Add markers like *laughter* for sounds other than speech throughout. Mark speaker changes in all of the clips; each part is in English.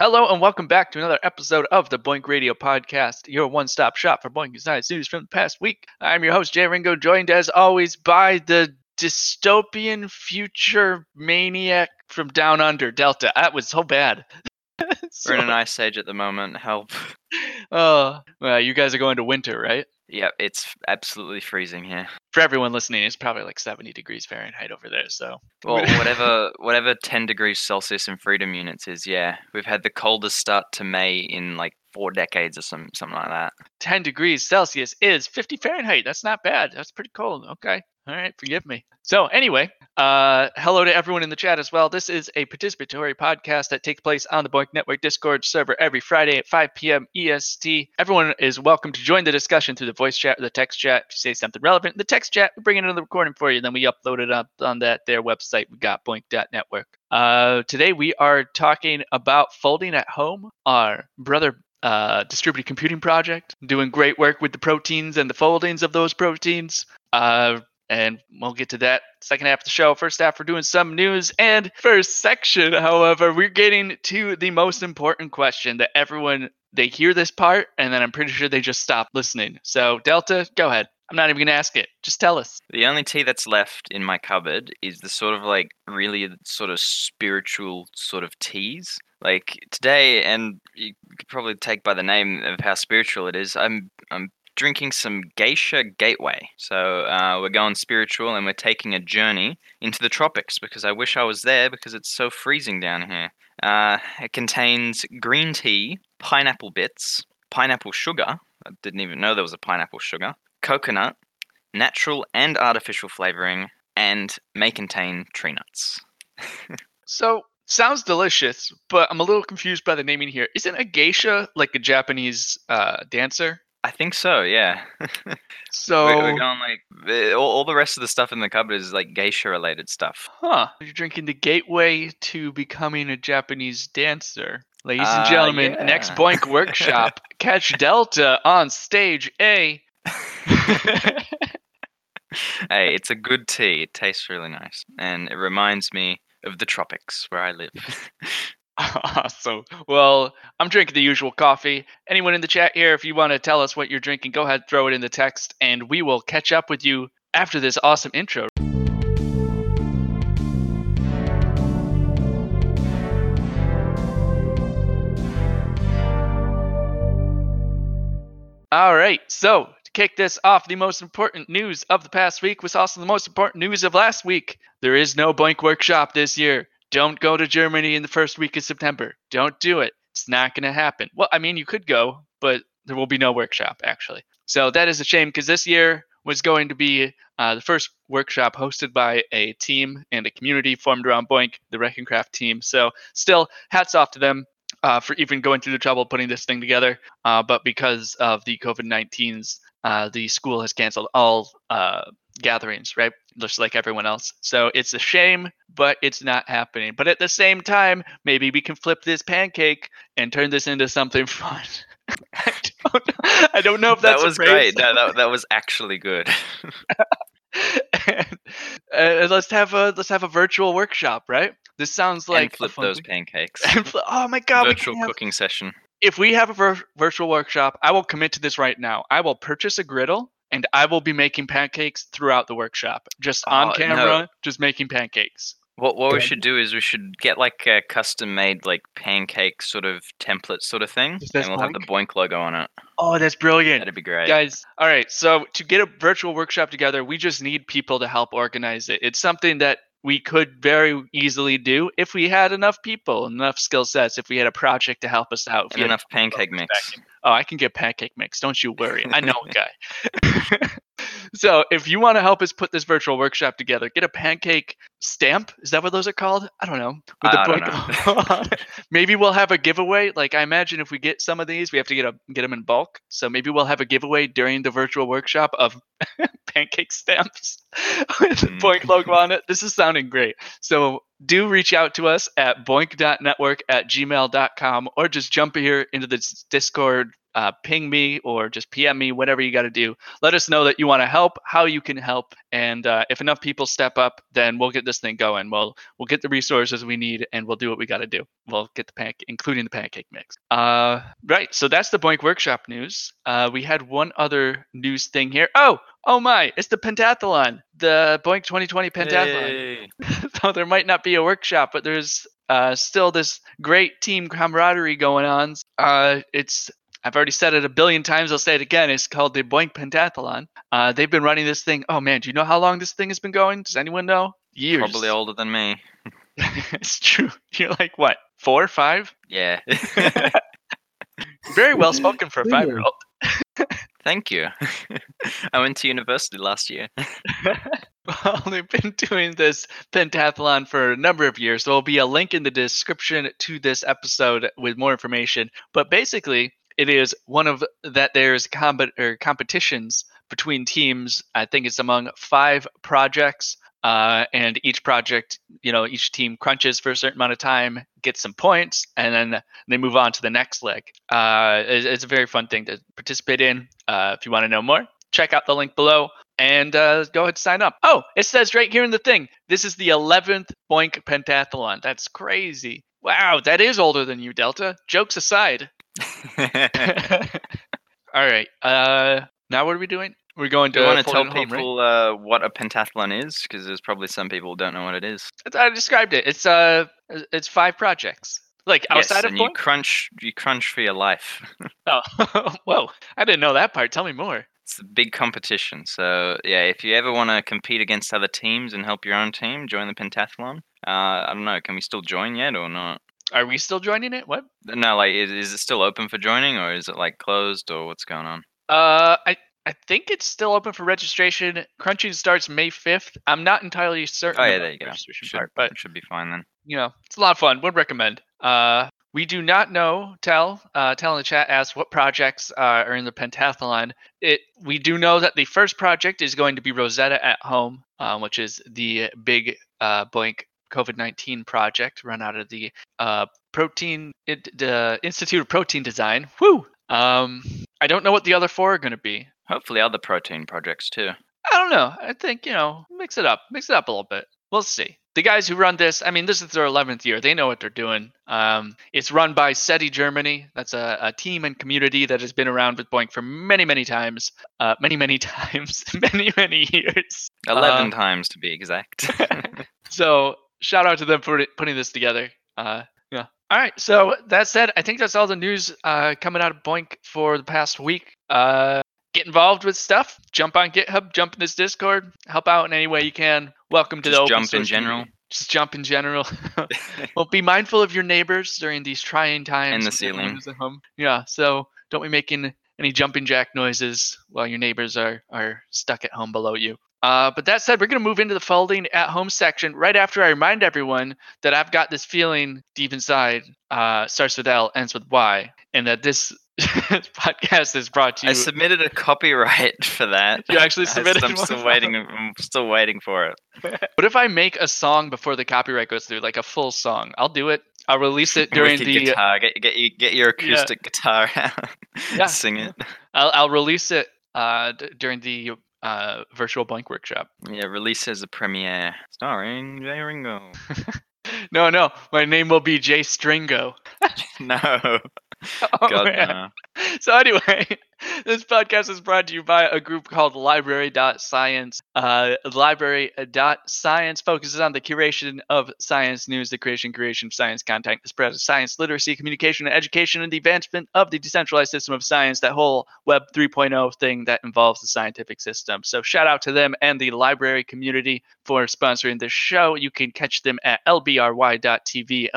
Speaker 1: Hello and welcome back to another episode of the BOINC Radio Podcast, your one-stop shop for BOINC Science news from the past week. I'm your host Jay Ringo, joined as always by the dystopian future maniac from down under, Delta. That was so bad. *laughs*
Speaker 2: We're in an ice age at the moment. Help. *laughs*
Speaker 1: Oh, well, you guys are going to winter, right?
Speaker 2: Yep, it's absolutely freezing here.
Speaker 1: For everyone listening, it's probably like 70 degrees Fahrenheit over there. So,
Speaker 2: Well, *laughs* whatever whatever 10 degrees Celsius in freedom units is, yeah. We've had the coldest start to May in like four decades or some something like that.
Speaker 1: 10 degrees Celsius is 50 Fahrenheit. That's not bad. That's pretty cold. Okay. All right. Forgive me. So, anyway, uh, hello to everyone in the chat as well. This is a participatory podcast that takes place on the BOINC Network Discord server every Friday at 5 p.m. EST. Everyone is welcome to join the discussion through the voice chat or the text chat. If you say something relevant in the text chat, we bring it into the recording for you. Then we upload it up on that their website. We got boinc.network. Uh, today we are talking about folding at home. Our brother uh, distributed computing project, doing great work with the proteins and the foldings of those proteins. Uh, and we'll get to that second half of the show. First half, we're doing some news. And first section, however, we're getting to the most important question that everyone they hear this part, and then I'm pretty sure they just stop listening. So, Delta, go ahead. I'm not even gonna ask it. Just tell us.
Speaker 2: The only tea that's left in my cupboard is the sort of like really sort of spiritual sort of teas. Like today, and you could probably take by the name of how spiritual it is. I'm I'm drinking some Geisha Gateway. So uh, we're going spiritual, and we're taking a journey into the tropics because I wish I was there because it's so freezing down here. Uh, it contains green tea, pineapple bits, pineapple sugar. I didn't even know there was a pineapple sugar. Coconut, natural and artificial flavoring, and may contain tree nuts.
Speaker 1: So, sounds delicious, but I'm a little confused by the naming here. Isn't a geisha like a Japanese uh, dancer?
Speaker 2: I think so, yeah. *laughs*
Speaker 1: So,
Speaker 2: we're, we're going like all, all the rest of the stuff in the cupboard is like geisha related stuff.
Speaker 1: huh? You're drinking the gateway to becoming a Japanese dancer. Ladies and
Speaker 2: Uh,
Speaker 1: gentlemen, next
Speaker 2: yeah.
Speaker 1: BOINC workshop. *laughs* Catch Delta on stage A. *laughs*
Speaker 2: Hey, it's a good tea. It tastes really nice, and it reminds me of the tropics where I live. *laughs*
Speaker 1: Awesome. Well, I'm drinking the usual coffee. Anyone in the chat here, if you want to tell us what you're drinking, go ahead, throw it in the text, and we will catch up with you after this awesome intro. All right, so to kick this off, the most important news of the past week was also the most important news of last week. There is no BOINC Workshop this year. Don't go to Germany in the first week of September. Don't do it. It's not going to happen. Well, I mean, you could go, but there will be no workshop, actually. So that is a shame because this year was going to be uh, the first workshop hosted by a team and a community formed around BOINC, the Rechenkraft team. So, still, hats off to them uh, for even going through the trouble putting this thing together. Uh, but because of the COVID 19s, uh, the school has canceled all uh, gatherings, right? Just like everyone else. So it's a shame, but it's not happening. But at the same time, maybe we can flip this pancake and turn this into something *laughs* fun. *laughs* I, don't, I don't know if that's
Speaker 2: that was great. No, that, that was actually good. *laughs*
Speaker 1: and, uh, let's have a let's have a virtual workshop, right? This sounds like
Speaker 2: and flip those
Speaker 1: thing.
Speaker 2: pancakes.
Speaker 1: And fli- oh my god,
Speaker 2: Virtual
Speaker 1: have-
Speaker 2: cooking session.
Speaker 1: if we have a vir- virtual workshop, I will commit to this right now. I will purchase a griddle and I will be making pancakes throughout the workshop, just on
Speaker 2: Oh, no.
Speaker 1: camera, just making pancakes.
Speaker 2: What what we should do is we should get like a custom made like pancake sort of template sort of thing, and we'll have the BOINC logo on it.
Speaker 1: Oh, that's brilliant.
Speaker 2: That'd be great.
Speaker 1: Guys, all right. So to get a virtual workshop together, we just need people to help organize it. It's something that we could very easily do if we had enough people, enough skill sets, if we had a project to help us out.
Speaker 2: And enough pancake mix.
Speaker 1: Oh, I can get pancake mix. Don't you worry. I know a *laughs* guy. *laughs* so if you want to help us put this virtual workshop together, get a pancake stamp. Is that what those are called? I don't know. With
Speaker 2: don't
Speaker 1: book- *laughs* maybe we'll have a giveaway. Like I imagine if we get some of these, we have to get a get them in bulk. So maybe we'll have a giveaway during the virtual workshop of pancake stamps with the
Speaker 2: Mm.
Speaker 1: BOINC logo on it. This is sounding great. So do reach out to us at boinc.network at gmail.com or just jump here into the Discord uh, ping me or just PM me, whatever you got to do. Let us know that you want to help, how you can help, and uh, if enough people step up, then we'll get this thing going. We'll we'll get the resources we need, and we'll do what we got to do. We'll get the pancake, including the pancake mix. Uh, right. So that's the BOINC Workshop news. Uh, we had one other news thing here. Oh, oh my! It's the pentathlon, the BOINC 2020 pentathlon.
Speaker 2: Yay. *laughs*
Speaker 1: so there might not be a workshop, but there's uh, still this great team camaraderie going on. Uh, it's I've already said it a billion times. I'll say it again. It's called the BOINC Pentathlon. Uh, they've been running this thing. Oh man, do you know how long this thing has been going? Does anyone know? Years.
Speaker 2: Probably older than me. *laughs*
Speaker 1: it's true. *laughs* You're like what? Four, five?
Speaker 2: Yeah. *laughs*
Speaker 1: Very well spoken for a five-year-old.
Speaker 2: Thank you. I went to university last year.
Speaker 1: Well, they've been doing this pentathlon for a number of years. There will be a link in the description to this episode with more information. But basically, it is one of that there's or competitions between teams. I think it's among five projects. Uh, and each project, you know, each team crunches for a certain amount of time, gets some points, and then they move on to the next leg. Uh, it's, it's a very fun thing to participate in. Uh, if you want to know more, check out the link below and uh, go ahead and sign up. Oh, it says right here in the thing, this is the 11th BOINC Pentathlon. That's crazy. Wow, that is older than you, Delta. Jokes aside. *laughs* All right. Uh, now what are we doing? We're going to.
Speaker 2: Do you want to tell
Speaker 1: Home, right?
Speaker 2: people uh, what a pentathlon is? Because there's probably some people who don't know what it is.
Speaker 1: I described it. It's uh, it's five projects. Like outside
Speaker 2: yes,
Speaker 1: of
Speaker 2: and you crunch, you crunch for your life. *laughs*
Speaker 1: Oh, *laughs* whoa! I didn't know that part. Tell me more.
Speaker 2: It's a big competition. So yeah, if you ever want to compete against other teams and help your own team, join the pentathlon. Uh, I don't know. Can we still join yet or not?
Speaker 1: Are we still joining it? What?
Speaker 2: No, like is, is it still open for joining or is it like closed or what's going on?
Speaker 1: Uh, I I think it's still open for registration. Crunching starts May fifth. I'm not entirely certain.
Speaker 2: Oh yeah, there
Speaker 1: the
Speaker 2: you go.
Speaker 1: registration
Speaker 2: Should,
Speaker 1: part, but
Speaker 2: should be fine then.
Speaker 1: you know, it's a lot of fun. Would recommend. Uh, we do not know. Tell, uh, tell in the chat asks what projects uh, are in the pentathlon. It we do know that the first project is going to be Rosetta at Home, uh, which is the big uh, BOINC COVID nineteen project run out of the uh, Protein it, the Institute of Protein Design. Woo! Um, I don't know what the other four are going to be.
Speaker 2: Hopefully other protein projects too.
Speaker 1: I don't know. I think you know, mix it up, mix it up a little bit. We'll see. The guys who run this, I mean, this is their 11th year. They know what they're doing. Um, it's run by SETI Germany. That's a, a team and community that has been around with BOINC for many, many times. Uh, many, many *laughs* times, many, many years.
Speaker 2: Eleven
Speaker 1: Um,
Speaker 2: times to be exact. *laughs*
Speaker 1: So shout out to them for putting this together. Uh, yeah. All right. So that said, I think that's all the news uh, coming out of BOINC for the past week. Uh, get involved with stuff. Jump on GitHub. Jump in this Discord. Help out in any way you can. Welcome to
Speaker 2: Just
Speaker 1: the open
Speaker 2: jump in general.
Speaker 1: community. Just jump in general. *laughs* *laughs* well, be mindful of your neighbors during these trying times.
Speaker 2: In
Speaker 1: the
Speaker 2: ceiling.
Speaker 1: at home. Yeah. So don't be making any jumping jack noises while your neighbors are are stuck at home below you. Uh, but that said, we're going to move into the folding at home section right after I remind everyone that I've got this feeling deep inside uh, starts with L, ends with Y, and that this *laughs* podcast is brought to you.
Speaker 2: I submitted a copyright *laughs* for that.
Speaker 1: You actually submitted
Speaker 2: I'm still waiting. I'm still waiting for it. *laughs*
Speaker 1: what if I make a song before the copyright goes through, like a full song? I'll do it. I'll release it during the.
Speaker 2: guitar. Get get you get your acoustic guitar out.
Speaker 1: Yeah.
Speaker 2: Sing it.
Speaker 1: I'll, I'll release it uh, d- during the uh, virtual blank workshop.
Speaker 2: Yeah, release as a premiere, starring Jay Ringo. *laughs*
Speaker 1: No, no, my name will be Jay Stringo. *laughs*
Speaker 2: no, *laughs*
Speaker 1: Oh,
Speaker 2: God no.
Speaker 1: So anyway, *laughs* this podcast is brought to you by a group called Library.science. Uh, Library.science focuses on the curation of science news, the creation, creation of science content, the spread of science literacy, communication, and education, and the advancement of the decentralized system of science, that whole Web 3.0 thing that involves the scientific system. So shout out to them and the library community for sponsoring this show. You can catch them at lbry.tv,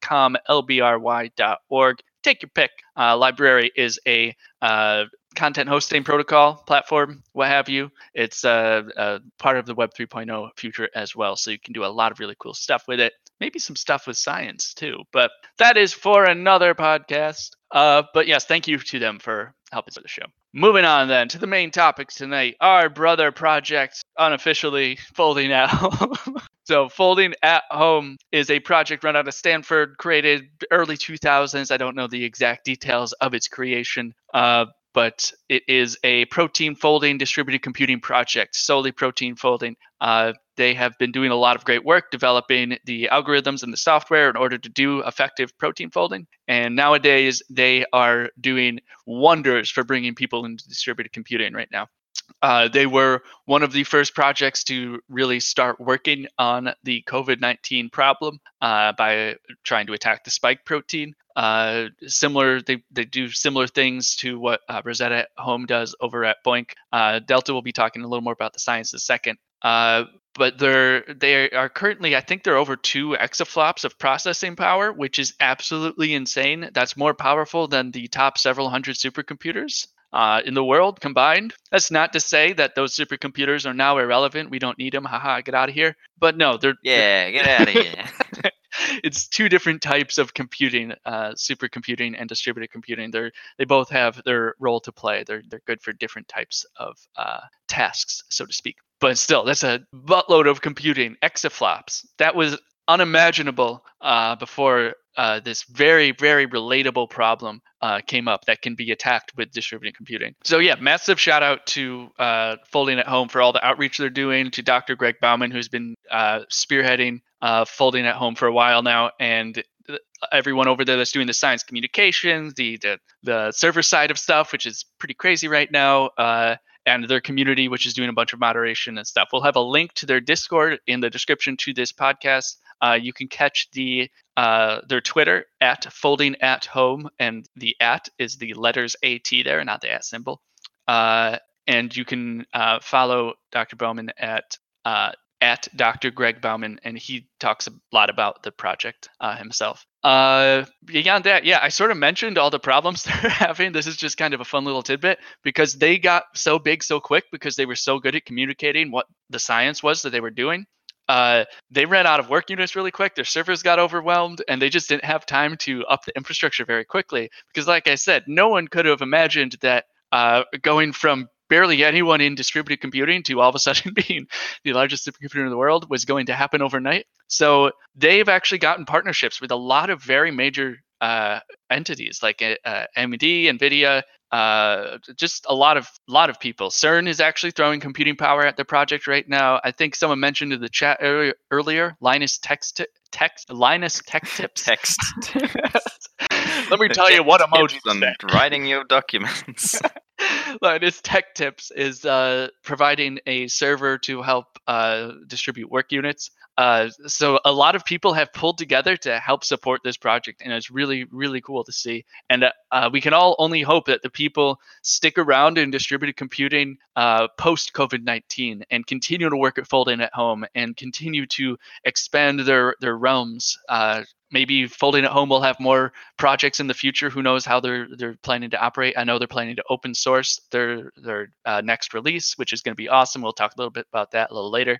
Speaker 1: lbry.com, lbry.org. Take your pick. Uh, LBRY is a uh, content hosting protocol platform, what have you. It's uh, uh, part of the Web 3.0 future as well. So you can do a lot of really cool stuff with it. Maybe some stuff with science too. But that is for another podcast. Uh, but yes, thank you to them for helping with the show. Moving on then to the main topics tonight. Our brother project, unofficially folding at home. *laughs* so folding at home is a project run out of Stanford, created early 2000s. I don't know the exact details of its creation, uh, but it is a protein folding distributed computing project, solely protein folding. Uh, they have been doing a lot of great work developing the algorithms and the software in order to do effective protein folding. And nowadays, they are doing wonders for bringing people into distributed computing right now. Uh, they were one of the first projects to really start working on the COVID 19 problem uh, by trying to attack the spike protein. Uh, similar, they, they do similar things to what uh, Rosetta at Home does over at BOINC. Uh, Delta will be talking a little more about the science in a second. Uh, but they're they are currently I think they're over two exaflops of processing power, which is absolutely insane. That's more powerful than the top several hundred supercomputers uh, in the world combined. That's not to say that those supercomputers are now irrelevant. We don't need them. Haha, get out of here. But no, they're
Speaker 2: yeah, get out of here. *laughs*
Speaker 1: it's two different types of computing, uh, supercomputing and distributed computing. They're they both have their role to play. They're they're good for different types of uh, tasks, so to speak. But still, that's a buttload of computing, exaflops. That was unimaginable uh, before uh, this very, very relatable problem uh, came up that can be attacked with distributed computing. So, yeah, massive shout out to uh, Folding at Home for all the outreach they're doing, to Dr. Greg Bowman, who's been uh, spearheading uh, Folding at Home for a while now, and everyone over there that's doing the science communications, the, the, the server side of stuff, which is pretty crazy right now and their community, which is doing a bunch of moderation and stuff. We'll have a link to their Discord in the description to this podcast. Uh, you can catch the uh, their Twitter at folding at home, and the at is the letters at there, not the at symbol. Uh, and you can uh, follow Dr. Bowman at uh, at Dr. Greg Bowman, and he talks a lot about the project uh, himself. Uh, beyond that, yeah, I sort of mentioned all the problems *laughs* they're having. This is just kind of a fun little tidbit because they got so big so quick because they were so good at communicating what the science was that they were doing uh, they ran out of work units really quick. Their servers got overwhelmed, and they just didn't have time to up the infrastructure very quickly. Because, like I said, no one could have imagined that uh, going from barely anyone in distributed computing to all of a sudden *laughs* being the largest supercomputer in the world was going to happen overnight. So they've actually gotten partnerships with a lot of very major uh, entities like uh, AMD, NVIDIA, uh, just a lot of lot of people. CERN is actually throwing computing power at the project right now. I think someone mentioned in the chat earlier, earlier Linus text text Linus Tech *laughs* Tips.
Speaker 2: Text. *laughs*
Speaker 1: Let me tell you what emoji
Speaker 2: on writing your documents. *laughs*
Speaker 1: Linus Tech Tips is uh, providing a server to help uh, distribute work units. Uh, so a lot of people have pulled together to help support this project, and it's really, really cool to see. And uh, uh we can all only hope that the people stick around in distributed computing uh, post COVID nineteen and continue to work at Folding at Home and continue to expand their their realms. Maybe Folding at Home will have more projects in the future. Who knows how they're they're planning to operate? I know they're planning to open source their their next release, which is going to be awesome. We'll talk a little bit about that a little later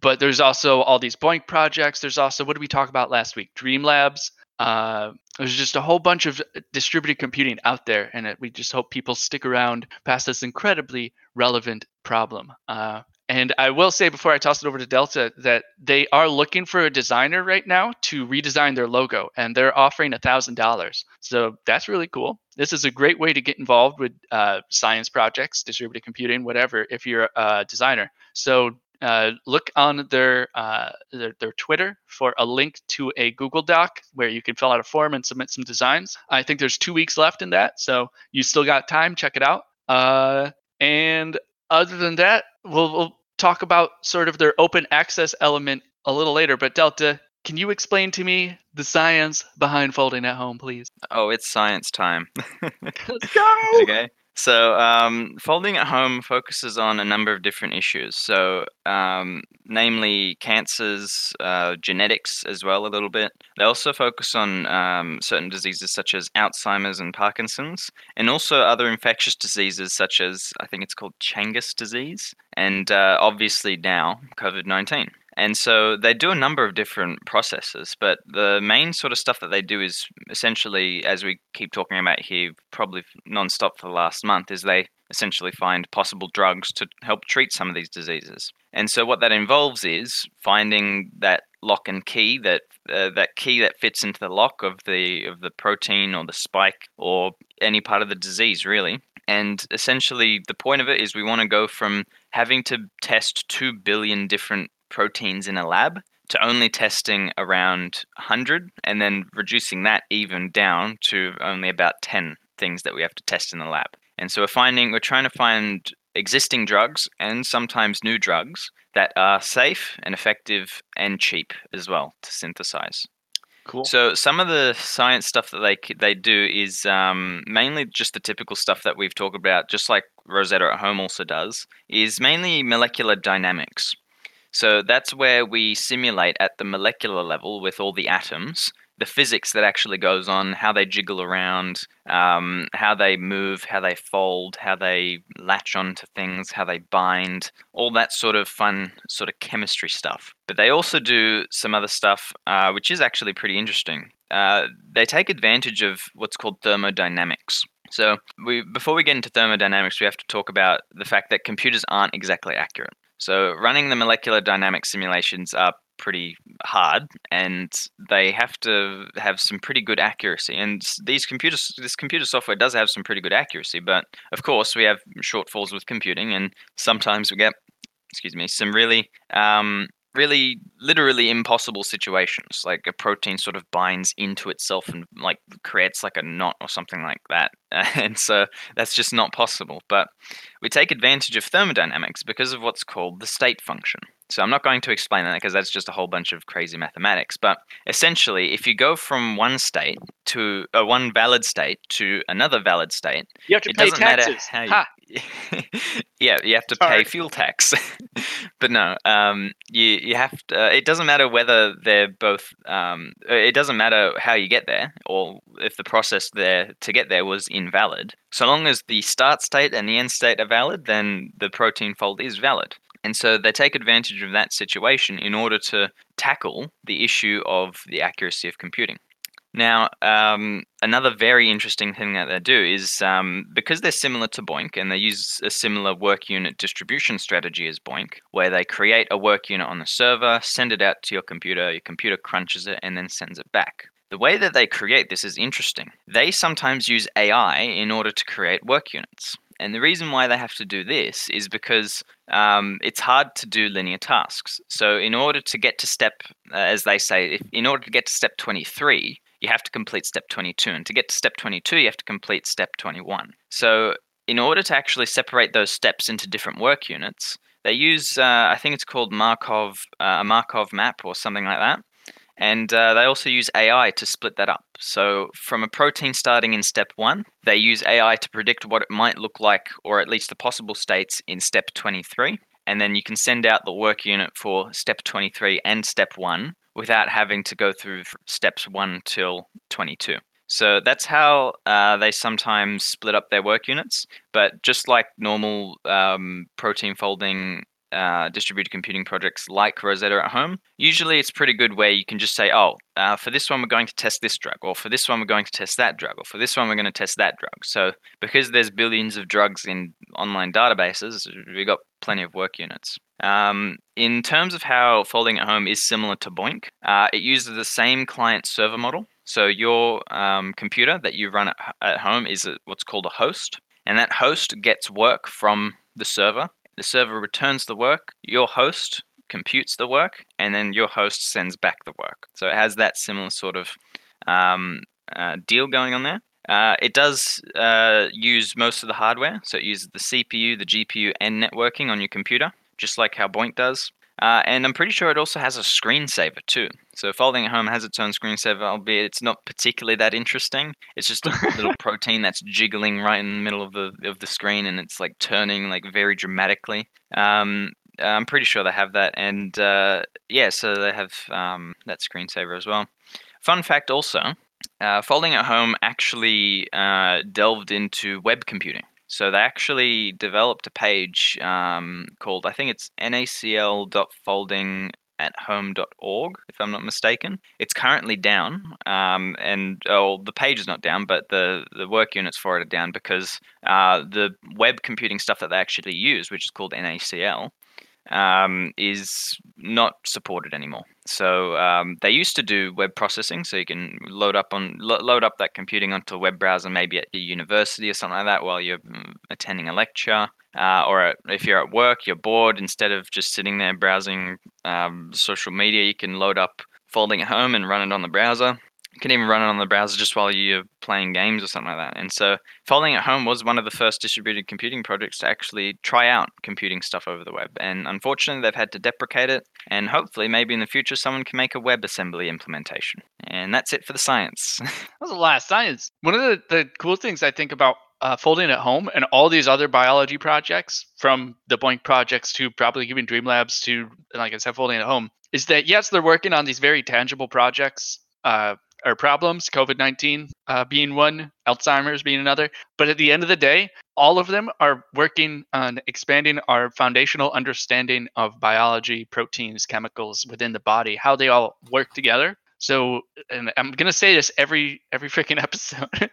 Speaker 1: but there's also all these BOINC projects. There's also what did we talk about last week? Dream Labs. Uh, there's just a whole bunch of distributed computing out there, and it, we just hope people stick around past this incredibly relevant problem. Uh, and I will say before I toss it over to Delta that they are looking for a designer right now to redesign their logo, and they're offering a thousand dollars. So that's really cool. This is a great way to get involved with uh, science projects, distributed computing, whatever. If you're a designer, so uh, look on their, uh, their, their Twitter for a link to a Google Doc where you can fill out a form and submit some designs. I think there's two weeks left in that, so you still got time. Check it out. Uh, and other than that, we'll, we'll talk about sort of their open access element a little later. But Delta, can you explain to me the science behind folding at home, please?
Speaker 2: Oh, it's science time. *laughs*
Speaker 1: Let's go.
Speaker 2: okay. So, um, folding at home focuses on a number of different issues. So, um, namely cancers, uh, genetics as well, a little bit. They also focus on um, certain diseases such as Alzheimer's and Parkinson's, and also other infectious diseases such as I think it's called Changas disease, and uh, obviously now COVID 19. And so they do a number of different processes, but the main sort of stuff that they do is essentially, as we keep talking about here, probably nonstop for the last month, is they essentially find possible drugs to help treat some of these diseases. And so what that involves is finding that lock and key that uh, that key that fits into the lock of the of the protein or the spike or any part of the disease really. And essentially the point of it is we want to go from having to test 2 billion different proteins in a lab to only testing around 100 and then reducing that even down to only about 10 things that we have to test in the lab. And so we're finding, we're trying to find existing drugs and sometimes new drugs that are safe and effective and cheap as well to synthesize.
Speaker 1: Cool.
Speaker 2: So some of the science stuff that they they do is um, mainly just the typical stuff that we've talked about, just like Rosetta at Home also does, is mainly molecular dynamics. So that's where we simulate at the molecular level with all the atoms the physics that actually goes on, how they jiggle around, um, how they move, how they fold, how they latch onto things, how they bind, all that sort of fun sort of chemistry stuff. But they also do some other stuff, uh, which is actually pretty interesting. Uh, they take advantage of what's called thermodynamics. So we before we get into thermodynamics, we have to talk about the fact that computers aren't exactly accurate. So running the molecular dynamic simulations are pretty hard and they have to have some pretty good accuracy. And these computers this computer software does have some pretty good accuracy but of course we have shortfalls with computing and sometimes we get excuse me some really um, really literally impossible situations. Like a protein sort of binds into itself and like creates like a knot or something like that. *laughs* And so that's just not possible. But we take advantage of thermodynamics because of what's called the state function. So I'm not going to explain that because that's just a whole bunch of crazy mathematics. But essentially, if you go from one state to uh, one valid state to another valid state,
Speaker 1: you have to
Speaker 2: it
Speaker 1: pay
Speaker 2: doesn't
Speaker 1: taxes.
Speaker 2: matter how you, *laughs* yeah, you have to
Speaker 1: Sorry.
Speaker 2: pay fuel tax. *laughs* but no, um, you you have to, uh, it doesn't matter whether they're both. Um, uh, it doesn't matter how you get there or if the process there to get there was invalid. So long as the start state and the end state are valid, then the protein fold is valid. And so they take advantage of that situation in order to tackle the issue of the accuracy of computing. Now, um, another very interesting thing that they do is um, because they're similar to BOINC and they use a similar work unit distribution strategy as BOINC, where they create a work unit on the server, send it out to your computer, your computer crunches it, and then sends it back. The way that they create this is interesting. They sometimes use AI in order to create work units. And the reason why they have to do this is because um, it's hard to do linear tasks. So, in order to get to step, uh, as they say, if, in order to get to step 23, you have to complete step 22. And to get to step 22, you have to complete step 21. So, in order to actually separate those steps into different work units, they use, uh, I think it's called Markov, uh, a Markov map or something like that. And uh, they also use AI to split that up. So, from a protein starting in step one, they use AI to predict what it might look like, or at least the possible states in step 23. And then you can send out the work unit for step 23 and step one without having to go through steps one till 22. So that's how uh, they sometimes split up their work units. But just like normal um, protein folding uh, distributed computing projects like Rosetta at Home, usually it's pretty good where you can just say, oh, uh, for this one we're going to test this drug, or for this one we're going to test that drug, or for this one we're going to test that drug. So because there's billions of drugs in online databases, we've got plenty of work units. Um, in terms of how folding at home is similar to BOINC, uh, it uses the same client server model. So your um, computer that you run at, at home is a, what's called a host, and that host gets work from the server the server returns the work, your host computes the work, and then your host sends back the work. So it has that similar sort of um, uh, deal going on there. Uh, it does uh, use most of the hardware, so it uses the CPU, the GPU, and networking on your computer, just like how BOINC does. Uh, and I'm pretty sure it also has a screensaver too. So Folding at Home has its own screensaver, albeit it's not particularly that interesting. It's just a *laughs* little protein that's jiggling right in the middle of the of the screen, and it's like turning like very dramatically. Um, I'm pretty sure they have that, and uh, yeah, so they have um, that screensaver as well. Fun fact also, uh, Folding at Home actually uh, delved into web computing. So they actually developed a page um, called, I think it's nacl.folding workathome.org, if I'm not mistaken. It's currently down, um, and oh, the page is not down, but the, the work units for it are down because uh, the web computing stuff that they actually use, which is called NACL, um, is not supported anymore. So um, they used to do web processing, so you can load up on lo- load up that computing onto a web browser, maybe at your university or something like that, while you're mm, attending a lecture, uh, or at, if you're at work, you're bored. Instead of just sitting there browsing um, social media, you can load up Folding at Home and run it on the browser. You can even run it on the browser just while you're playing games or something like that. And so, Folding at Home was one of the first distributed computing projects to actually try out computing stuff over the web. And unfortunately, they've had to deprecate it. And hopefully, maybe in the future, someone can make a WebAssembly implementation. And that's it for the science. *laughs*
Speaker 1: that was a lot of science. One of the, the cool things I think about uh, folding at home and all these other biology projects, from the BOINC projects to probably even Dream Labs to, like I said, folding at home, is that yes, they're working on these very tangible projects. Uh, or problems, COVID 19 uh, being one, Alzheimer's being another. But at the end of the day, all of them are working on expanding our foundational understanding of biology, proteins, chemicals within the body, how they all work together. So, and I'm gonna say this every every freaking *laughs* episode.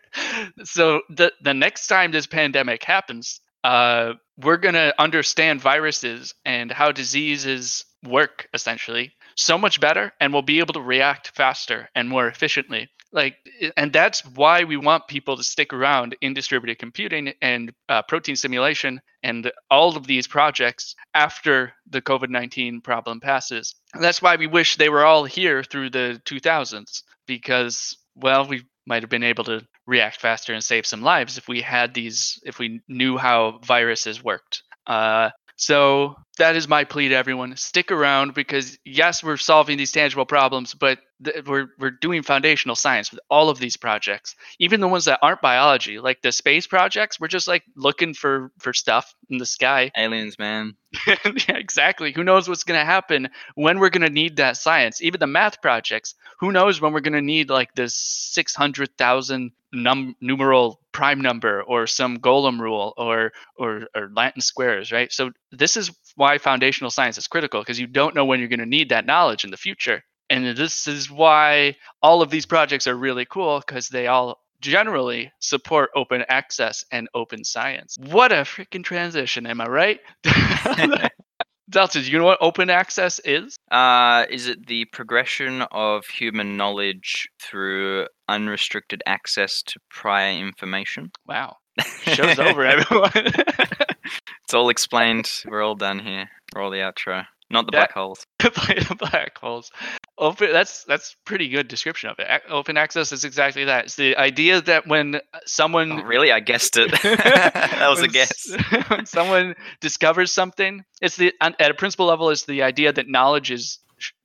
Speaker 1: so the the next time this pandemic happens, uh, we're gonna understand viruses and how diseases work essentially so much better and we'll be able to react faster and more efficiently. Like and that's why we want people to stick around in distributed computing and uh, protein simulation and all of these projects after the covid-19 problem passes. And that's why we wish they were all here through the 2000s because well we might have been able to react faster and save some lives if we had these if we knew how viruses worked. Uh, so that is my plea to everyone. Stick around because yes, we're solving these tangible problems, but th- we're we're doing foundational science with all of these projects, even the ones that aren't biology, like the space projects. We're just like looking for for stuff in the sky. *laughs*
Speaker 2: Aliens, man.
Speaker 1: yeah, exactly. Who knows what's going to happen when we're going to need that science? Even the math projects. Who knows when we're going to need like this six hundred thousand num numeral prime number or some Golomb rule or, or or latin squares right so this is why foundational science is critical because you don't know when you're going to need that knowledge in the future and this is why all of these projects are really cool because they all generally support open access and open science what a freaking transition am i right *laughs* *laughs* Delta, do you know what open access is?
Speaker 2: Uh, is it the progression of human knowledge through unrestricted access to prior information?
Speaker 1: Wow. Show's over, *laughs* everyone. *laughs*
Speaker 2: it's all explained. We're all done here. We're all the outro. Not the that, black holes. *laughs*
Speaker 1: the black holes. Open. That's that's pretty good description of it. Open access is exactly that. It's the idea that when uh, someone
Speaker 2: oh, really, I guessed it. that was a guess.
Speaker 1: when someone discovers something, it's the at a principal level is the idea that knowledge is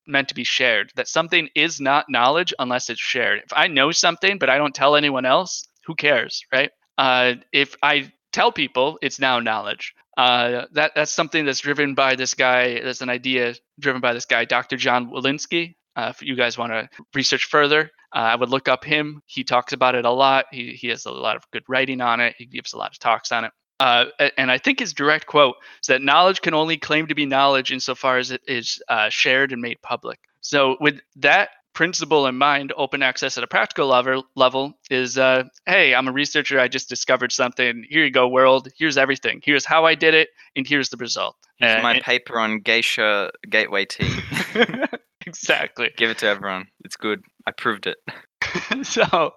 Speaker 1: meant to be shared. That something is not knowledge unless it's shared. If I know something but I don't tell anyone else, who cares, right? Uh, if I tell people, it's now knowledge. Uh, that that's something that's driven by this guy. That's an idea driven by this guy, Dr. John Willinsky. Uh, if you guys want to research further, uh, I would look up him. He talks about it a lot. He he has a lot of good writing on it. He gives a lot of talks on it. Uh, and I think his direct quote is that knowledge can only claim to be knowledge insofar as it is uh, shared and made public. So, with that principle in mind, open access at a practical level level is, uh, hey, I'm a researcher. I just discovered something. Here you go, world. Here's everything. Here's how I did it, and here's the result.
Speaker 2: Here's uh, my paper on geisha gateway tea. *laughs* *laughs*
Speaker 1: exactly.
Speaker 2: Give it to everyone. It's good. I proved it. *laughs*
Speaker 1: so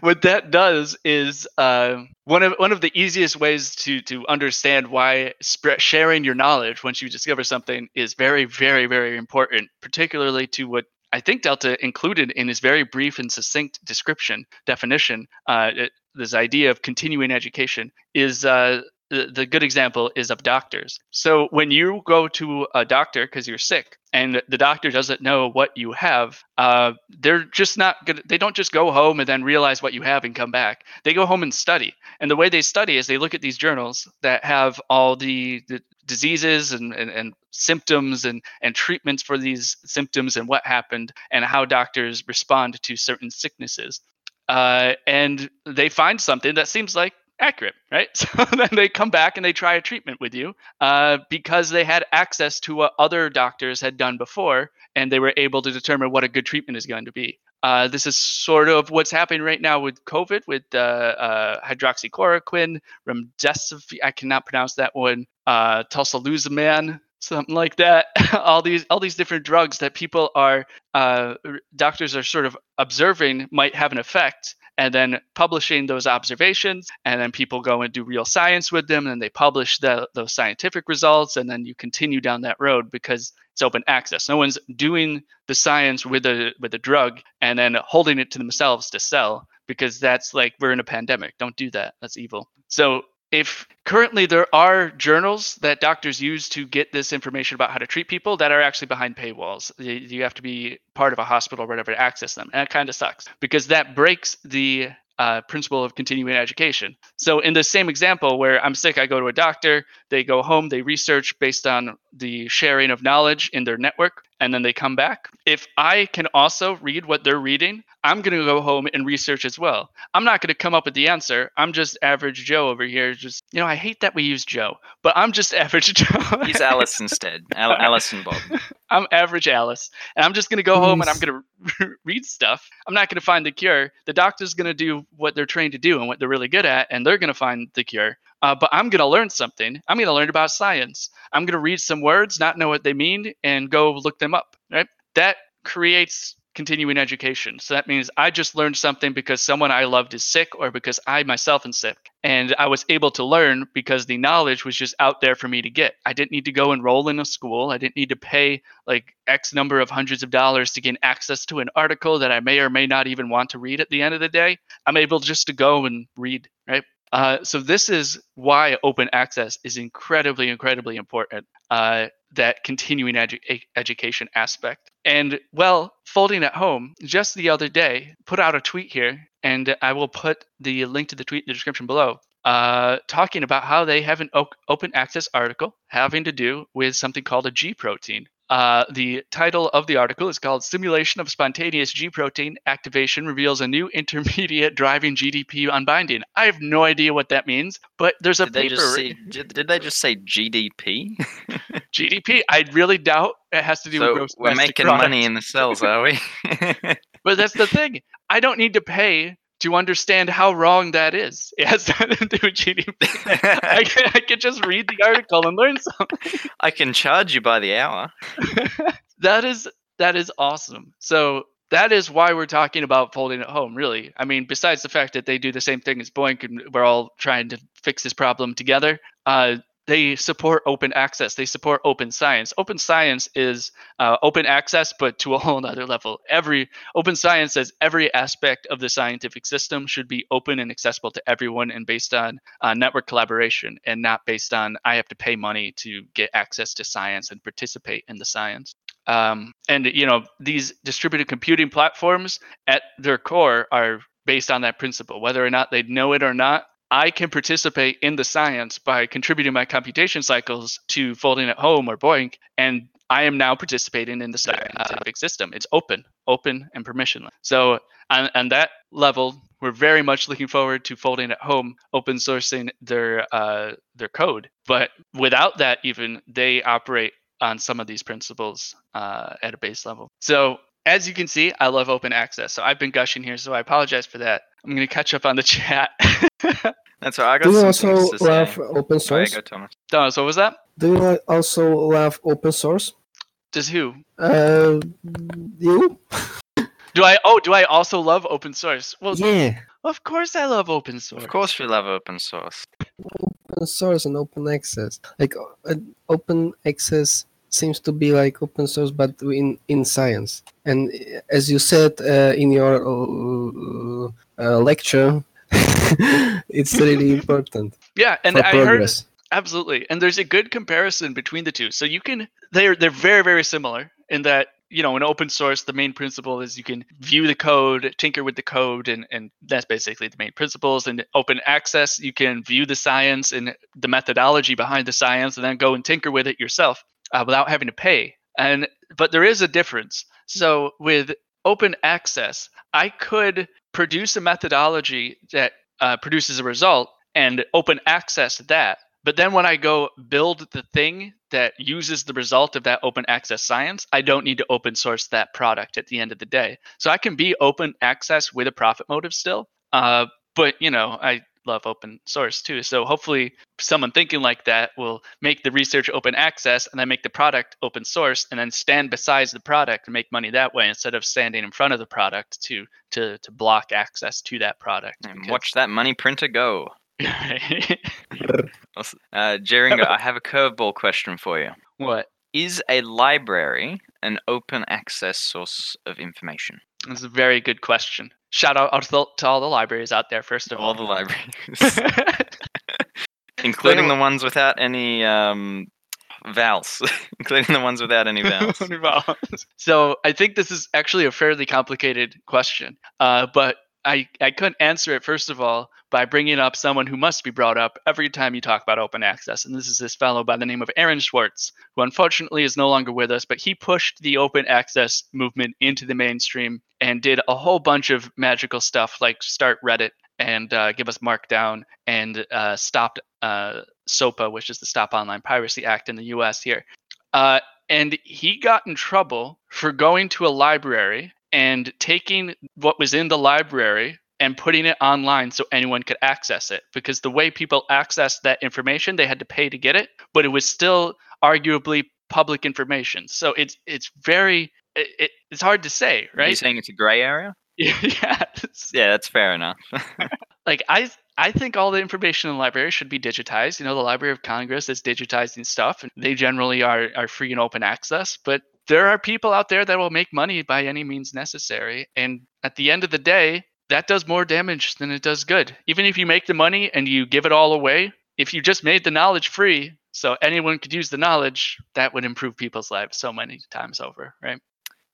Speaker 1: what that does is uh, one of one of the easiest ways to to understand why sharing your knowledge once you discover something is very very very important, particularly to what I think Delta included in his very brief and succinct description definition, uh, it, this idea of continuing education is uh, the, the good example is of doctors. So when you go to a doctor because you're sick and the doctor doesn't know what you have, uh, they're just not good. They don't just go home and then realize what you have and come back. They go home and study. And the way they study is they look at these journals that have all the, the diseases and, and, and symptoms and, and treatments for these symptoms and what happened and how doctors respond to certain sicknesses. Uh, and they find something that seems like accurate, right? *laughs* So then they come back and they try a treatment with you uh, because they had access to what other doctors had done before, and they were able to determine what a good treatment is going to be. Uh, this is sort of what's happening right now with COVID, with uh, uh, hydroxychloroquine, remdesivir. I cannot pronounce that one. Uh, tocilizumab, something like that. *laughs* all these all these different drugs that people are uh, doctors are sort of observing might have an effect, and then publishing those observations and then people go and do real science with them and they publish the, those scientific results and then you continue down that road because it's open access. No one's doing the science with a with a drug and then holding it to themselves to sell because that's like we're in a pandemic. Don't do that. That's evil. So if currently there are journals that doctors use to get this information about how to treat people that are actually behind paywalls you, have to be part of a hospital or whatever to access them and it kind of sucks because that breaks the uh, principle of continuing education. So, in the same example where I'm sick, I go to a doctor, they go home, they research based on the sharing of knowledge in their network, and then they come back. If I can also read what they're reading, I'm going to go home and research as well. I'm not going to come up with the answer. I'm just average Joe over here. Just, you know, I hate that we use Joe, but I'm just *laughs* average Joe.
Speaker 2: He's Alice instead. Al- Alice and Bob. *laughs*
Speaker 1: I'm average Alice. And I'm just going to go home and I'm going *laughs* to read stuff. I'm not going to find the cure. The doctor's going to do what they're trained to do and what they're really good at, and they're going to find the cure. Uh, but I'm going to learn something. I'm going to learn about science. I'm going to read some words, not know what they mean, and go look them up. Right? That creates continuing education. So that means I just learned something because someone I loved is sick or because I myself am sick. And I was able to learn because the knowledge was just out there for me to get. I didn't need to go enroll in a school. I didn't need to pay like X number of hundreds of dollars to gain access to an article that I may or may not even want to read at the end of the day. I'm able just to go and read, right? Uh, so this is why open access is incredibly, incredibly important. Uh, that continuing edu- education aspect. And well, folding at home just the other day put out a tweet here, and I will put the link to the tweet in the description below. Uh, talking about how they have an open access article having to do with something called a G protein. Uh, the title of the article is called Simulation of Spontaneous G Protein Activation Reveals a New Intermediate *laughs* Driving GDP Unbinding. I have no idea what that means, but there's a
Speaker 2: Did they
Speaker 1: paper.
Speaker 2: just say? Did did they just say GDP?
Speaker 1: GDP, *laughs* *laughs* I really doubt it has to do with
Speaker 2: so
Speaker 1: gross
Speaker 2: we're making
Speaker 1: product.
Speaker 2: money in the cells, are we?
Speaker 1: But that's the thing. I don't need to pay to understand how wrong that is. It has *laughs* nothing to do with GDP. I *laughs* can, I can just read the article and learn something.
Speaker 2: I can charge you by the hour. *laughs*
Speaker 1: that is that is awesome. So that is why we're talking about folding at home, really. I mean, besides the fact that they do the same thing as BOINC and we're all trying to fix this problem together, uh, they support open access. They support open science. Open science is uh, open access, but to a *laughs* whole other level. Every open science says every aspect of the scientific system should be open and accessible to everyone, and based on uh, network collaboration, and not based on I have to pay money to get access to science and participate in the science. Um, and you know these distributed computing platforms at their core are based on that principle whether or not they know it or not i can participate in the science by contributing my computation cycles to folding at home or BOINC and i am now participating in the scientific system it's open open and permissionless so on, on that level we're very much looking forward to folding at home open sourcing their uh, their code but without that even they operate on some of these principles uh, at a base level. So as you can see, I love open access. So I've been gushing here, so I apologize for that. I'm going to catch up on the *laughs* chat.
Speaker 2: That's right. I got
Speaker 3: Do you also
Speaker 2: things say.
Speaker 3: love open
Speaker 2: Oh, yeah,
Speaker 3: source?
Speaker 2: go, Thomas.
Speaker 1: Thomas, what was that?
Speaker 3: Do you also love open source?
Speaker 1: Does who?
Speaker 3: Uh, you?
Speaker 1: Do I? Oh, do I also love open source? Well,
Speaker 3: Yeah,
Speaker 1: of course I love open source.
Speaker 2: Of course, we love open source.
Speaker 3: open source and open access. Like uh, open access seems to be like open source, but in in science. And as you said uh, in your uh, uh, lecture, *laughs* it's really important
Speaker 1: Yeah, and I heard
Speaker 3: progress.
Speaker 1: Absolutely. And there's a good comparison between the two. So you can they're they're very very similar in that you know in open source the main principle is you can view the code tinker with the code and and that's basically the main principles and open access you can view the science and the methodology behind the science and then go and tinker with it yourself uh, without having to pay and but there is a difference so with open access i could produce a methodology that uh, produces a result and open access that. But then when I go build the thing that uses the result of that open access science, I don't need to open source that product at the end of the day. So I can be open access with a profit motive still. Uh, but you know, I love open source too. So hopefully someone thinking like that will make the research open access and then make the product open source and then stand beside the product and make money that way instead of standing in front of the product to to to block access to that product.
Speaker 2: And
Speaker 1: because-
Speaker 2: watch that money printer go. *laughs* Uh, Jeringa, I have a curveball question for you.
Speaker 1: what?
Speaker 2: Is a library an open access source of information?
Speaker 1: That's a very good question. Shout out to, to all the libraries out there, first of
Speaker 2: All
Speaker 1: all.
Speaker 2: the libraries, *laughs* *laughs* including the ones without any um, vowels, including the ones without any vowels.
Speaker 1: so I think this is actually a fairly complicated question, uh, but I, I couldn't answer it first of all by bringing up someone who must be brought up every time you talk about open access, and this is this fellow by the name of Aaron Swartz, who unfortunately is no longer with us, but he pushed the open access movement into the mainstream and did a whole bunch of magical stuff like start Reddit and uh, give us Markdown and uh, stopped uh, SOPA, which is the Stop Online Piracy Act in the U.S. here. Uh, and he got in trouble for going to a library and taking what was in the library and putting it online so anyone could access it because the way people accessed that information they had to pay to get it but it was still arguably public information so it's it's very it, it, it's hard to say
Speaker 2: Are you
Speaker 1: right
Speaker 2: saying it's a gray area? *laughs*
Speaker 1: yeah
Speaker 2: Yeah, that's fair enough. *laughs*
Speaker 1: like I I think all the information in the library should be digitized. You know, the Library of Congress is digitizing stuff, and they generally are are free and open access. But there are people out there that will make money by any means necessary, and at the end of the day, that does more damage than it does good. Even if you make the money and you give it all away, if you just made the knowledge free, so anyone could use the knowledge, that would improve people's lives so many times over, right?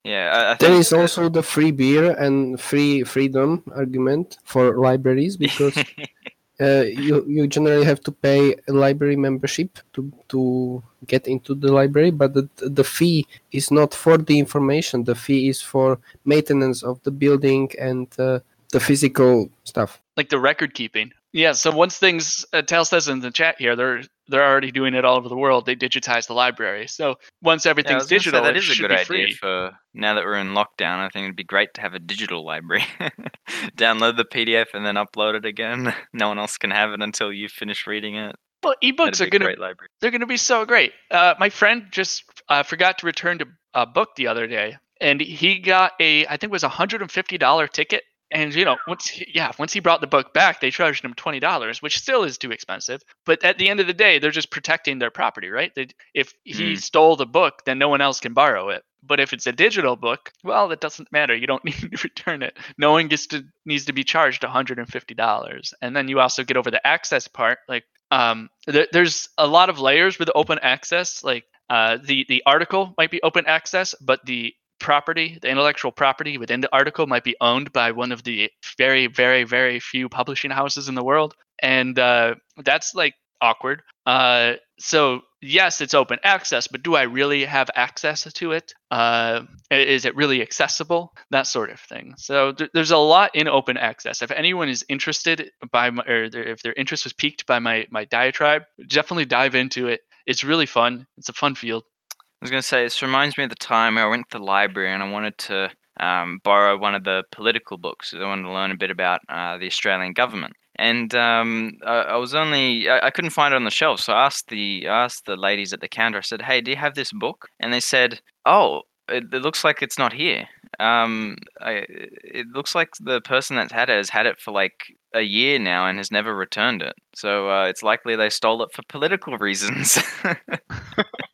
Speaker 2: yeah, I, I
Speaker 3: There
Speaker 2: think
Speaker 3: is also the free beer and free freedom argument for libraries because *laughs* uh, you you generally have to pay a library membership to to get into the library, but the the fee is not for the information. The fee is for maintenance of the building and uh, the physical stuff.
Speaker 1: like the record keeping. Yeah. So once things, uh, Tal says in the chat here, they're they're already doing it all over the world. They digitize the library. So once everything's
Speaker 2: was gonna say
Speaker 1: digital,
Speaker 2: that is a good idea
Speaker 1: free.
Speaker 2: for now that we're in lockdown. I think it'd be great to have a digital library. *laughs* Download the PDF and then upload it again. *laughs* No one else can have it until you finish reading it.
Speaker 1: Well, ebooks are gonna
Speaker 2: great library.
Speaker 1: they're gonna be so great. Uh, my friend just uh, forgot to return to a book the other day, and he got a I think it was a hundred and fifty dollar ticket. And you know, once he, yeah, once he brought the book back, they charged him twenty dollars, which still is too expensive. But at the end of the day, they're just protecting their property, right? They, if he
Speaker 2: Mm.
Speaker 1: stole the book, then no one else can borrow it. But if it's a digital book, well, that doesn't matter. You don't *laughs* need to return it. No one gets to needs to be charged one hundred and fifty dollars. And then you also get over the access part. Like, um, there, there's a lot of layers with open access. Like, uh, the the article might be open access, but the property, the intellectual property within the article might be owned by one of the very, very, very few publishing houses in the world, and uh, that's like awkward. Uh, so yes, it's open access, but do I really have access to it? Uh, is it really accessible? That sort of thing. So th- there's a lot in open access. If anyone is interested by my, or if their interest was piqued by my my diatribe, definitely dive into it. It's really fun. It's a fun field.
Speaker 2: I was going to say, this reminds me of the time I went to the library and I wanted to um, borrow one of the political books. I wanted to learn a bit about uh, the Australian government. And um, I, I was only, I, I couldn't find it on the shelf. So I asked the, I asked the ladies at the counter, I said, hey, do you have this book? And they said, oh, it, it looks like it's not here. Um, I, it looks like the person that's had it has had it for like a year now and has never returned it. So uh, it's likely they stole it for political reasons. *laughs* *laughs*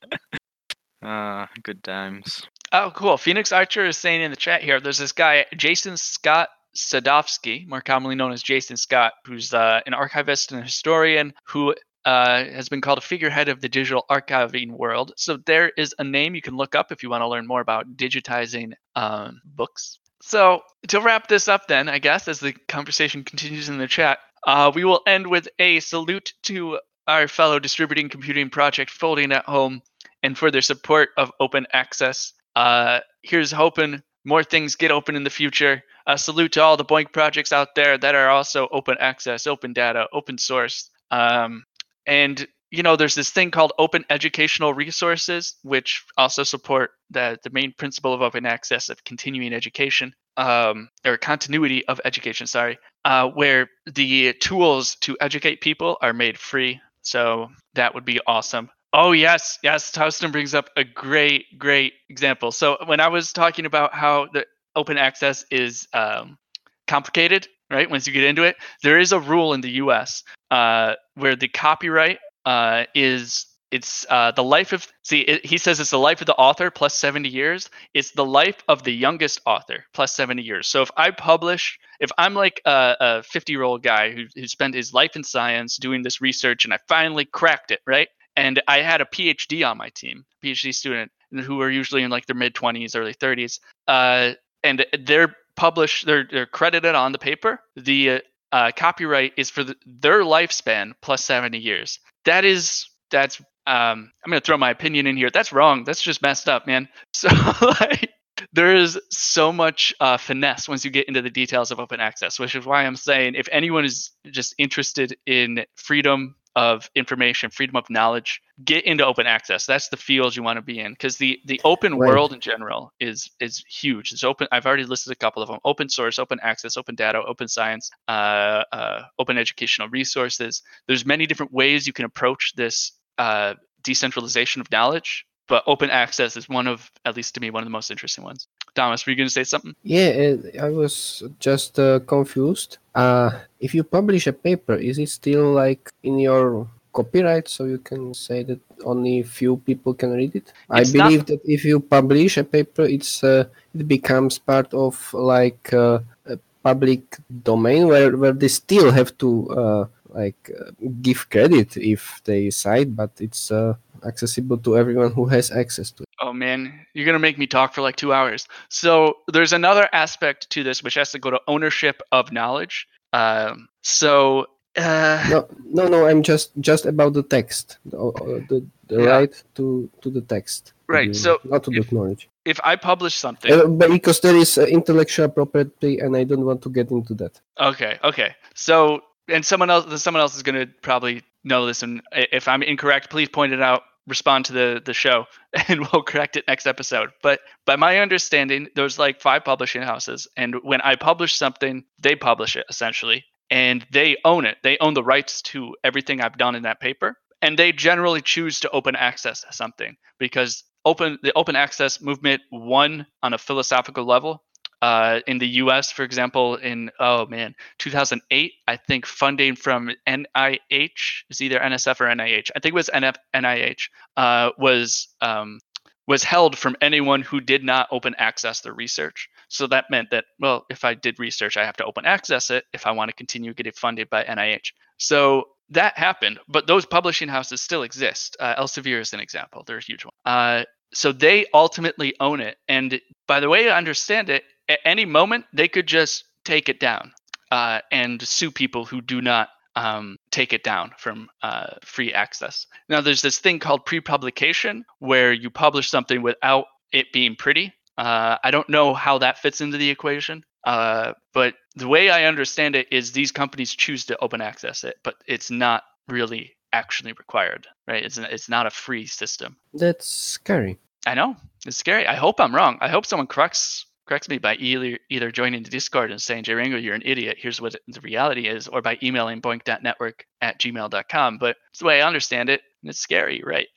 Speaker 2: Ah, good times.
Speaker 1: Oh, cool. Phoenix Archer is saying in the chat here there's this guy, Jason Scott Sadofsky, more commonly known as Jason Scott, who's uh, an archivist and historian who uh, has been called a figurehead of the digital archiving world. So there is a name you can look up if you want to learn more about digitizing um, books. So to wrap this up, then, I guess, as the conversation continues in the chat, uh, we will end with a salute to our fellow distributing computing project Folding at Home and for their support of open access. Uh, here's hoping more things get open in the future. A salute to all the BOINC projects out there that are also open access, open data, open source. Um, and you know, there's this thing called open educational resources, which also support the, the main principle of open access of continuing education, um, or continuity of education, sorry, uh, where the tools to educate people are made free. So that would be awesome. Oh yes, yes. Tauston brings up a great, great example. So when I was talking about how the open access is um, complicated, right? Once you get into it, there is a rule in the U.S. Uh, where the copyright uh, is it's uh, the life of see it, he says it's the life of the author plus 70 years it's the life of the youngest author plus 70 years so if i publish if i'm like a 50 year old guy who, who spent his life in science doing this research and i finally cracked it right and i had a phd on my team phd student who are usually in like their mid 20s early 30s uh, and they're published they're, they're credited on the paper. The uh, copyright is for the, their lifespan plus 70 years. That is that's um i'm gonna throw my opinion in here. That's wrong. That's just messed up man. *laughs* So like there is so much uh, finesse once you get into the details of open access which is why i'm saying if anyone is just interested in freedom of information, freedom of knowledge, get into open access. That's the field you want to be in because the the open right. world in general is is huge. It's open. I've already listed a couple of them: open source, open access, open data, open science, uh, uh, open educational resources. There's many different ways you can approach this uh, decentralization of knowledge, but open access is one of, at least to me, one of the most interesting ones. Thomas, were you going to say something?
Speaker 3: Yeah, I was just uh, confused. Uh, if you publish a paper, is it still like in your copyright so you can say that only few people can read it it's i believe not... that if you publish a paper it's uh, it becomes part of like uh, a public domain where, where they still have to uh, like uh, give credit if they cite but it's uh, accessible to everyone who has access to it.
Speaker 1: Oh man you're gonna make me talk for like two hours. So there's another aspect to this which has to go to ownership of knowledge. Um, so uh,
Speaker 3: no no no i'm just just about the text the, uh, the, the yeah. right to to the text.
Speaker 1: Right so
Speaker 3: not to
Speaker 1: if,
Speaker 3: the knowledge.
Speaker 1: if i publish something
Speaker 3: uh, because there is uh, intellectual property and i don't want to get into that.
Speaker 1: Okay okay. So and someone else someone else is going to probably know this and if i'm incorrect please point it out respond to the the show *laughs* and we'll correct it next episode. But by my understanding there's like five publishing houses and when i publish something they publish it essentially and they own it. They own the rights to everything i've done in that paper and they generally choose to open access something because open the open access movement won on a philosophical level uh, in the U.S., for example, in oh man, 2008, I think funding from NIH is either NSF or NIH. I think it was NF, NIH uh, was um, was held from anyone who did not open access their research. So that meant that well, if I did research, I have to open access it if I want to continue getting funded by NIH. So that happened, but those publishing houses still exist. Uh, Elsevier is an example; they're a huge one. Uh, so they ultimately own it, and by the way I understand it, at any moment they could just take it down uh, and sue people who do not um, take it down from uh, free access. Now, there's this thing called pre-publication where you publish something without it being pretty. Uh, I don't know how that fits into the equation, uh, but the way I understand it is these companies choose to open access it, but it's not really actually required, right? It's it's not a free system.
Speaker 3: That's scary.
Speaker 1: I know it's scary. I hope I'm wrong. I hope someone corrects corrects me by either either joining the Discord and saying, JRango, you're an idiot. Here's what the reality is, or by emailing boinc.network at gmail.com. But it's the way I understand it. And it's scary, right?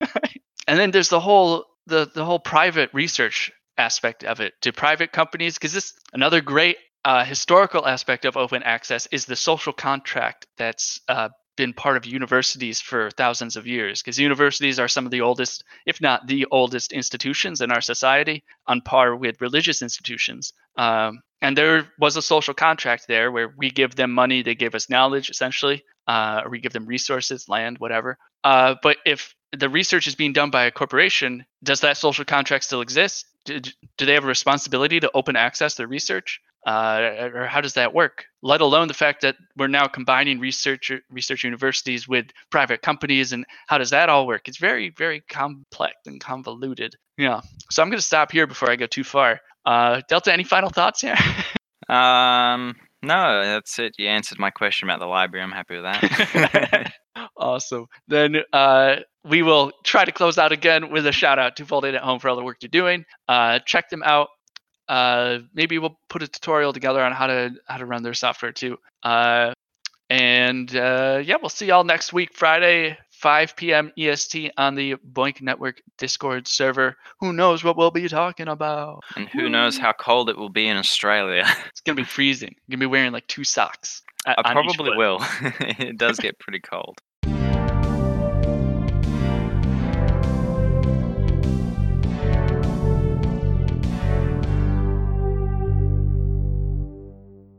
Speaker 1: *laughs* and then there's the whole the the whole private research aspect of it to private companies, because this another great uh, historical aspect of open access is the social contract that's uh, been part of universities for thousands of years because universities are some of the oldest, if not the oldest, institutions in our society, on par with religious institutions. Um, and there was a social contract there where we give them money, they give us knowledge, essentially, uh, or we give them resources, land, whatever. Uh, but if the research is being done by a corporation, does that social contract still exist? Do, do they have a responsibility to open access their research? Uh, or how does that work? Let alone the fact that we're now combining research research universities with private companies, and how does that all work? It's very very complex and convoluted. Yeah. So I'm going to stop here before I go too far. Uh, Delta, any final thoughts here? *laughs*
Speaker 2: Um, no, that's it. You answered my question about the library. I'm happy with that. *laughs*
Speaker 1: awesome. Then uh, we will try to close out again with a shout out to Folding at Home for all the work you're doing. Uh, check them out. Uh, maybe we'll put a tutorial together on how to how to run their software too. Uh, and uh, yeah, we'll see y'all next week, Friday, 5 p.m. EST on the BOINC Network Discord server. Who knows what we'll be talking about?
Speaker 2: and who knows how cold it will be in Australia? *laughs*
Speaker 1: It's gonna be freezing. You're gonna be wearing like two socks.
Speaker 2: I probably will. *laughs* it does get pretty cold.